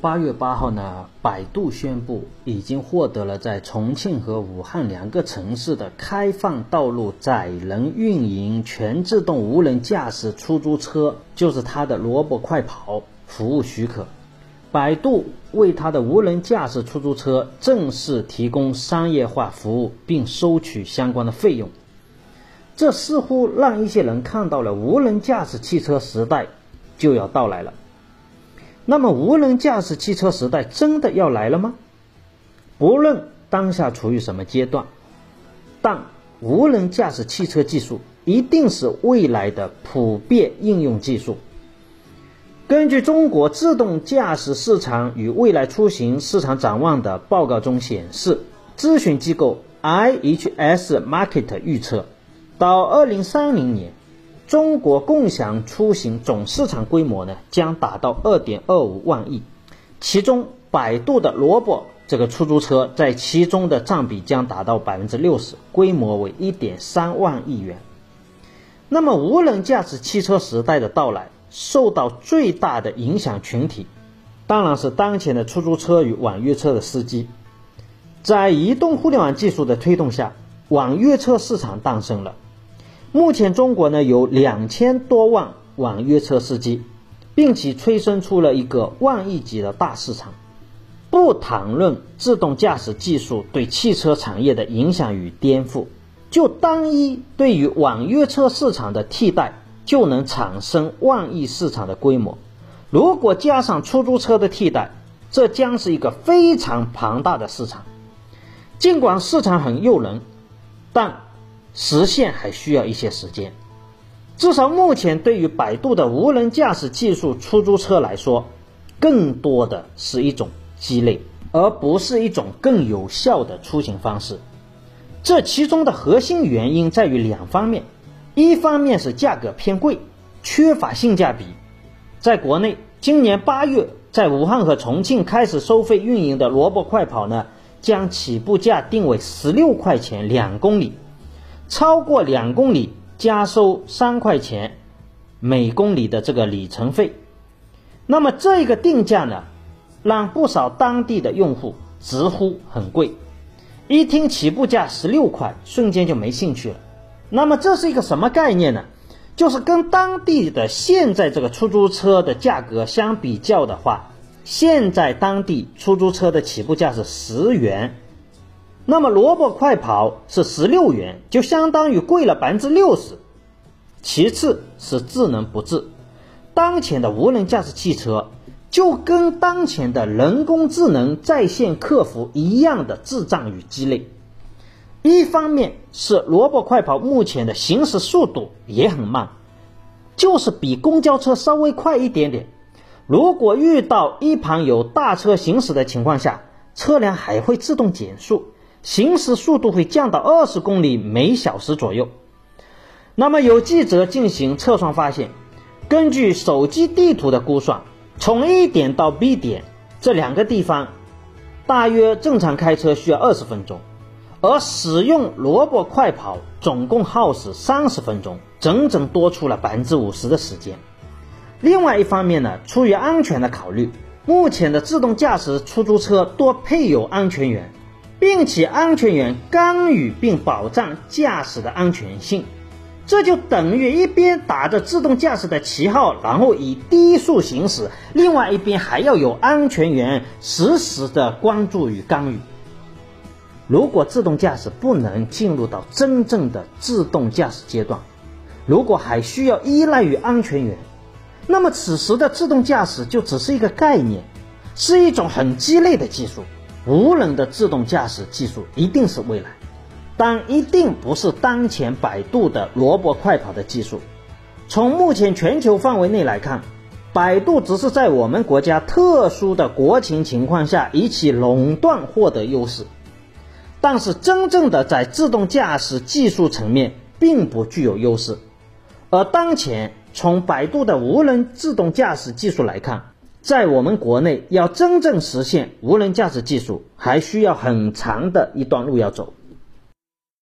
八月八号呢，百度宣布已经获得了在重庆和武汉两个城市的开放道路载人运营全自动无人驾驶出租车，就是它的萝卜快跑服务许可。百度为它的无人驾驶出租车正式提供商业化服务，并收取相关的费用。这似乎让一些人看到了无人驾驶汽车时代就要到来了。那么，无人驾驶汽车时代真的要来了吗？不论当下处于什么阶段，但无人驾驶汽车技术一定是未来的普遍应用技术。根据中国自动驾驶市场与未来出行市场展望的报告中显示，咨询机构 IHS Market 预测，到2030年。中国共享出行总市场规模呢，将达到二点二五万亿，其中百度的萝卜这个出租车在其中的占比将达到百分之六十，规模为一点三万亿元。那么，无人驾驶汽车时代的到来，受到最大的影响群体，当然是当前的出租车与网约车的司机。在移动互联网技术的推动下，网约车市场诞生了。目前中国呢有两千多万网约车司机，并且催生出了一个万亿级的大市场。不谈论自动驾驶技术对汽车产业的影响与颠覆，就单一对于网约车市场的替代，就能产生万亿市场的规模。如果加上出租车的替代，这将是一个非常庞大的市场。尽管市场很诱人，但。实现还需要一些时间，至少目前对于百度的无人驾驶技术出租车来说，更多的是一种鸡肋，而不是一种更有效的出行方式。这其中的核心原因在于两方面：一方面是价格偏贵，缺乏性价比。在国内，今年八月在武汉和重庆开始收费运营的萝卜快跑呢，将起步价定为十六块钱两公里。超过两公里加收三块钱每公里的这个里程费，那么这个定价呢，让不少当地的用户直呼很贵。一听起步价十六块，瞬间就没兴趣了。那么这是一个什么概念呢？就是跟当地的现在这个出租车的价格相比较的话，现在当地出租车的起步价是十元。那么萝卜快跑是十六元，就相当于贵了百分之六十。其次是智能不智，当前的无人驾驶汽车就跟当前的人工智能在线客服一样的智障与鸡肋。一方面是萝卜快跑目前的行驶速度也很慢，就是比公交车稍微快一点点。如果遇到一旁有大车行驶的情况下，车辆还会自动减速。行驶速度会降到二十公里每小时左右。那么有记者进行测算发现，根据手机地图的估算，从 A 点到 B 点这两个地方，大约正常开车需要二十分钟，而使用萝卜快跑总共耗时三十分钟，整整多出了百分之五十的时间。另外一方面呢，出于安全的考虑，目前的自动驾驶出租车多配有安全员。并且安全员干预并保障驾驶的安全性，这就等于一边打着自动驾驶的旗号，然后以低速行驶；另外一边还要有安全员实时的关注与干预。如果自动驾驶不能进入到真正的自动驾驶阶段，如果还需要依赖于安全员，那么此时的自动驾驶就只是一个概念，是一种很鸡肋的技术。无人的自动驾驶技术一定是未来，但一定不是当前百度的萝卜快跑的技术。从目前全球范围内来看，百度只是在我们国家特殊的国情情况下以其垄断获得优势，但是真正的在自动驾驶技术层面并不具有优势。而当前从百度的无人自动驾驶技术来看，在我们国内，要真正实现无人驾驶技术，还需要很长的一段路要走。